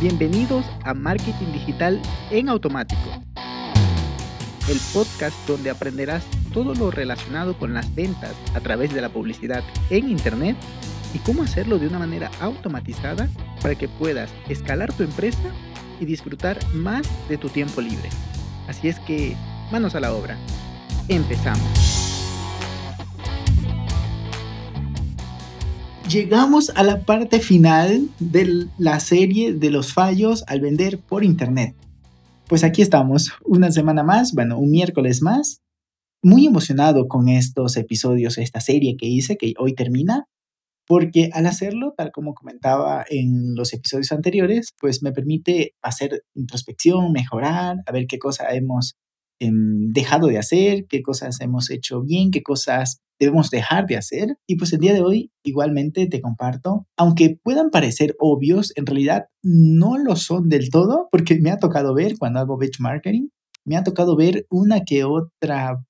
Bienvenidos a Marketing Digital en Automático, el podcast donde aprenderás todo lo relacionado con las ventas a través de la publicidad en Internet y cómo hacerlo de una manera automatizada para que puedas escalar tu empresa y disfrutar más de tu tiempo libre. Así es que, manos a la obra. Empezamos. Llegamos a la parte final de la serie de los fallos al vender por Internet. Pues aquí estamos, una semana más, bueno, un miércoles más. Muy emocionado con estos episodios, esta serie que hice, que hoy termina, porque al hacerlo, tal como comentaba en los episodios anteriores, pues me permite hacer introspección, mejorar, a ver qué cosas hemos em, dejado de hacer, qué cosas hemos hecho bien, qué cosas debemos dejar de hacer. Y pues el día de hoy igualmente te comparto, aunque puedan parecer obvios, en realidad no lo son del todo, porque me ha tocado ver cuando hago benchmarking, me ha tocado ver una que otra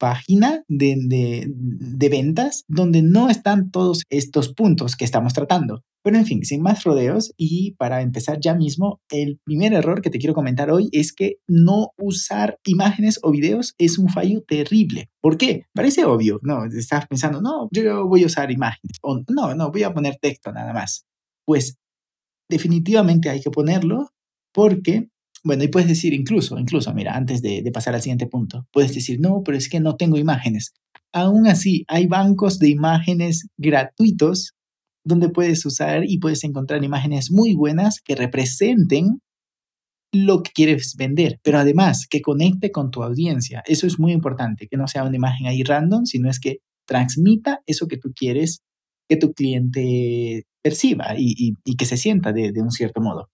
página de, de, de, ventas donde no están todos estos puntos que estamos tratando. Pero en fin, sin más rodeos y para empezar ya mismo, el primer error que te quiero comentar hoy es que no usar imágenes o videos es un fallo terrible. ¿Por qué? Parece obvio, ¿no? Estás pensando, no, yo voy a usar imágenes o no, no, voy a poner texto nada más. Pues definitivamente hay que ponerlo porque bueno, y puedes decir incluso, incluso, mira, antes de, de, pasar al siguiente punto, puedes decir, no, pero es que no tengo imágenes. Aún así, hay bancos de imágenes gratuitos donde puedes usar y puedes encontrar imágenes muy buenas que representen lo que quieres vender, pero además que conecte con tu audiencia. Eso es muy importante, que no sea una imagen ahí random, sino es que transmita eso que tú quieres que tu cliente perciba y, y, que se sienta de, de un cierto modo.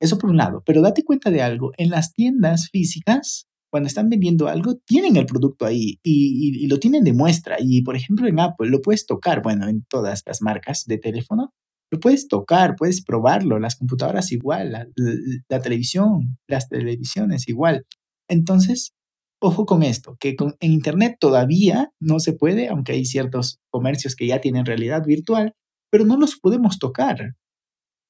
Eso por un lado, pero date cuenta de algo, en las tiendas físicas cuando están vendiendo algo, tienen el producto ahí y, lo tienen de muestra. Y por ejemplo, en Apple lo puedes tocar, bueno, en todas las marcas de teléfono, lo puedes tocar, puedes probarlo, las computadoras igual, la, televisión, las televisiones igual. Entonces, ojo con esto, que en Internet todavía no se puede, aunque hay ciertos comercios que ya tienen realidad virtual, pero no los podemos tocar.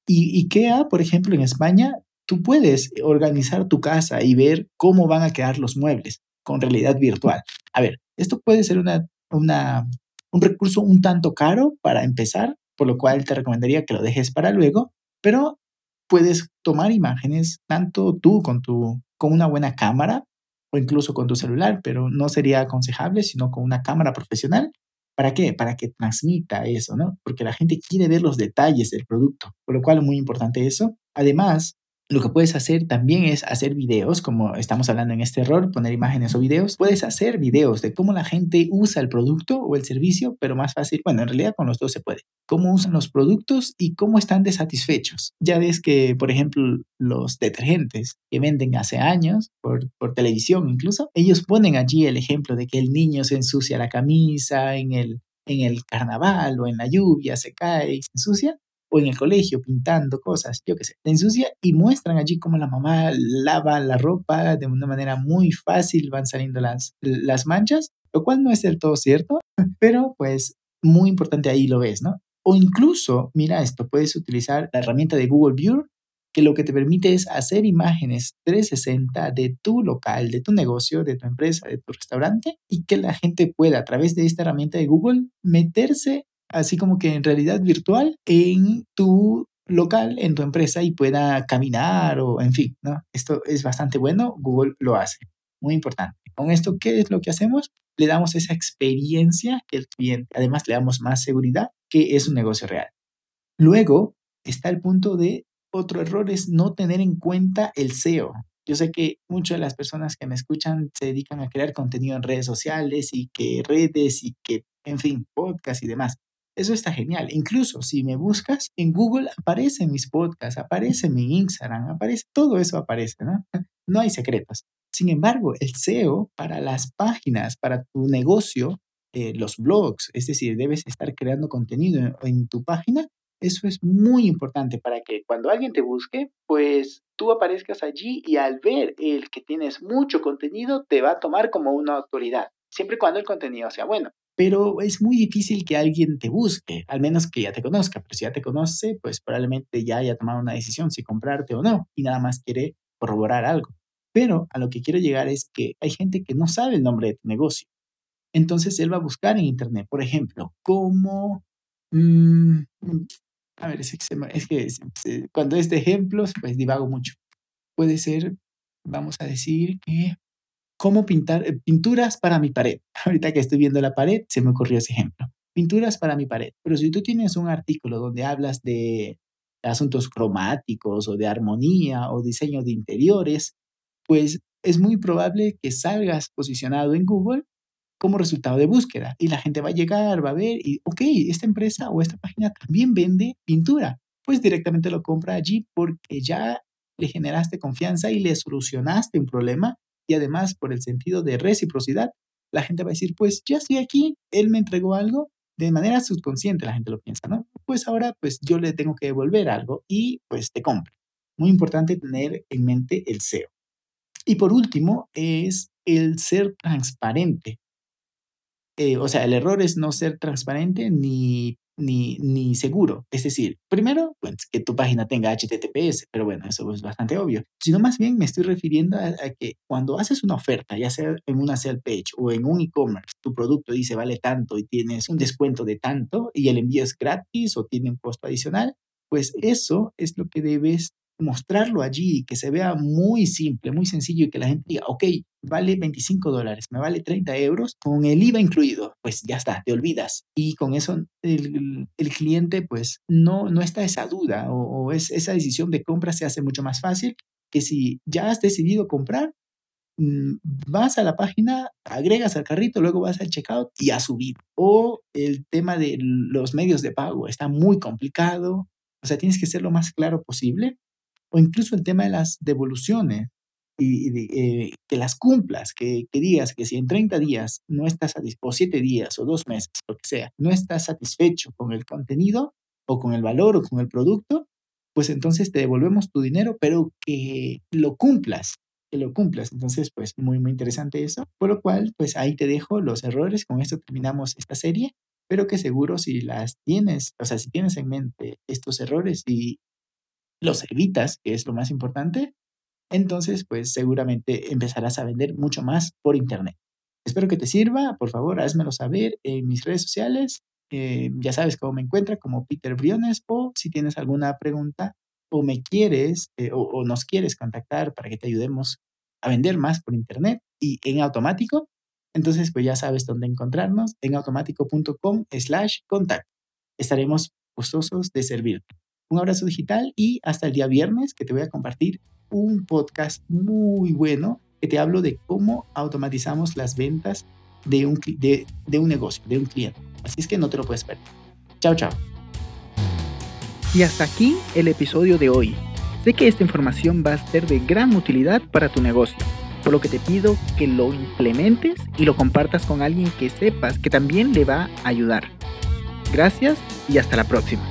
Y IKEA, por ejemplo, en España tú puedes organizar tu casa y ver cómo van a quedar los muebles con realidad virtual. A ver, esto puede ser una, una, un recurso un tanto caro para empezar, por lo cual te recomendaría que lo dejes para luego, pero puedes tomar imágenes tanto tú con, tu, con una buena cámara o incluso con tu celular, pero no sería aconsejable, sino con una cámara profesional. ¿Para qué? Para que transmita eso, ¿no? Porque la gente quiere ver los detalles del producto, por lo cual es muy importante eso. Además, lo que puedes hacer también es hacer videos, como estamos hablando en este error, poner imágenes o videos. Puedes hacer videos de cómo la gente usa el producto o el servicio, pero más fácil, bueno, en realidad con los dos se puede. Cómo usan los productos y cómo están desatisfechos. Ya ves que, por ejemplo, los detergentes que venden hace años, por, por televisión incluso, ellos ponen allí el ejemplo de que el niño se ensucia la camisa en el, en el carnaval o en la lluvia, se cae y se ensucia o en el colegio pintando cosas, yo qué sé, te ensucia y muestran allí cómo la mamá lava la ropa de una manera muy fácil, van saliendo las, las manchas, lo cual no es del todo cierto, pero pues muy importante ahí lo ves, ¿no? O incluso, mira esto, puedes utilizar la herramienta de Google View, que lo que te permite es hacer imágenes 360 de tu local, de tu negocio, de tu empresa, de tu restaurante, y que la gente pueda a través de esta herramienta de Google meterse así como que en realidad virtual en tu local, en tu empresa y pueda caminar o en fin, ¿no? Esto es bastante bueno, Google lo hace. Muy importante. Con esto, ¿qué es lo que hacemos? Le damos esa experiencia que el cliente, además le damos más seguridad que es un negocio real. Luego está el punto de otro error es no tener en cuenta el SEO. Yo sé que muchas de las personas que me escuchan se dedican a crear contenido en redes sociales y que redes y que, en fin, podcast y demás. Eso está genial. Incluso si me buscas en Google, aparecen mis podcasts, aparece mi Instagram, aparece, todo eso aparece, ¿no? No hay secretos. Sin embargo, el SEO para las páginas, para tu negocio, eh, los blogs, es decir, debes estar creando contenido en, tu página, eso es muy importante para que cuando alguien te busque, pues tú aparezcas allí y al ver el que tienes mucho contenido, te va a tomar como una autoridad, siempre y cuando el contenido sea bueno. Pero es muy difícil que alguien te busque, al menos que ya te conozca, pero si ya te conoce, pues probablemente ya haya tomado una decisión si comprarte o no y nada más quiere corroborar algo. Pero a lo que quiero llegar es que hay gente que no sabe el nombre de tu negocio. Entonces él va a buscar en Internet, por ejemplo, como... Mm, a ver, es que, cuando es de ejemplos, pues divago mucho. Puede ser, vamos a decir que cómo pintar eh, pinturas para mi pared. Ahorita que estoy viendo la pared, se me ocurrió ese ejemplo. Pinturas para mi pared. Pero si tú tienes un artículo donde hablas de asuntos cromáticos o de armonía o diseño de interiores, pues es muy probable que salgas posicionado en Google como resultado de búsqueda y la gente va a llegar, va a ver y, ok, esta empresa o esta página también vende pintura. Pues directamente lo compra allí porque ya le generaste confianza y le solucionaste un problema y además por el sentido de reciprocidad, la gente va a decir, pues ya estoy aquí, él me entregó algo, de manera subconsciente la gente lo piensa, ¿no? Pues ahora pues yo le tengo que devolver algo y pues te compro. Muy importante tener en mente el SEO. Y por último es el ser transparente. Eh, o sea, el error es no ser transparente ni ni, ni seguro. Es decir, primero, que tu página tenga HTTPS, pero bueno, eso es bastante obvio. Sino más bien me estoy refiriendo a, que cuando haces una oferta, ya sea en una sell page o en un e-commerce, tu producto dice vale tanto y tienes un descuento de tanto y el envío es gratis o tiene un costo adicional, pues eso es lo que debes mostrarlo allí, que se vea muy simple, muy sencillo y que la gente diga, ok, vale 25 dólares, me vale 30 euros con el IVA incluido, pues ya está, te olvidas. Y con eso el, cliente pues no, no está esa duda o, es, esa decisión de compra se hace mucho más fácil que si ya has decidido comprar, mm, vas a la página, agregas al carrito, luego vas al checkout y ha subido. O el tema de los medios de pago está muy complicado, o sea, tienes que ser lo más claro posible o incluso el tema de las devoluciones y, eh, que las cumplas, que, digas que si en 30 días no estás o 7 días o 2 meses, lo que sea, no estás satisfecho con el contenido o con el valor o con el producto, pues entonces te devolvemos tu dinero, pero que lo cumplas, que lo cumplas. Entonces, pues muy, muy interesante eso. Por lo cual, pues ahí te dejo los errores. Con esto terminamos esta serie, pero que seguro si las tienes, o sea, si tienes en mente estos errores y los evitas, que es lo más importante, entonces pues seguramente empezarás a vender mucho más por internet. Espero que te sirva, por favor, házmelo saber en mis redes sociales. Eh, ya sabes cómo me encuentra como Peter Briones o si tienes alguna pregunta o me quieres eh, o, nos quieres contactar para que te ayudemos a vender más por internet y en automático, entonces pues ya sabes dónde encontrarnos en automático.com slash contact. Estaremos gustosos de servirte. Un abrazo digital y hasta el día viernes que te voy a compartir un podcast muy bueno que te hablo de cómo automatizamos las ventas de un, de, un negocio, de un cliente. Así es que no te lo puedes perder. Chao, chao. Y hasta aquí el episodio de hoy. Sé que esta información va a ser de gran utilidad para tu negocio, por lo que te pido que lo implementes y lo compartas con alguien que sepas que también le va a ayudar. Gracias y hasta la próxima.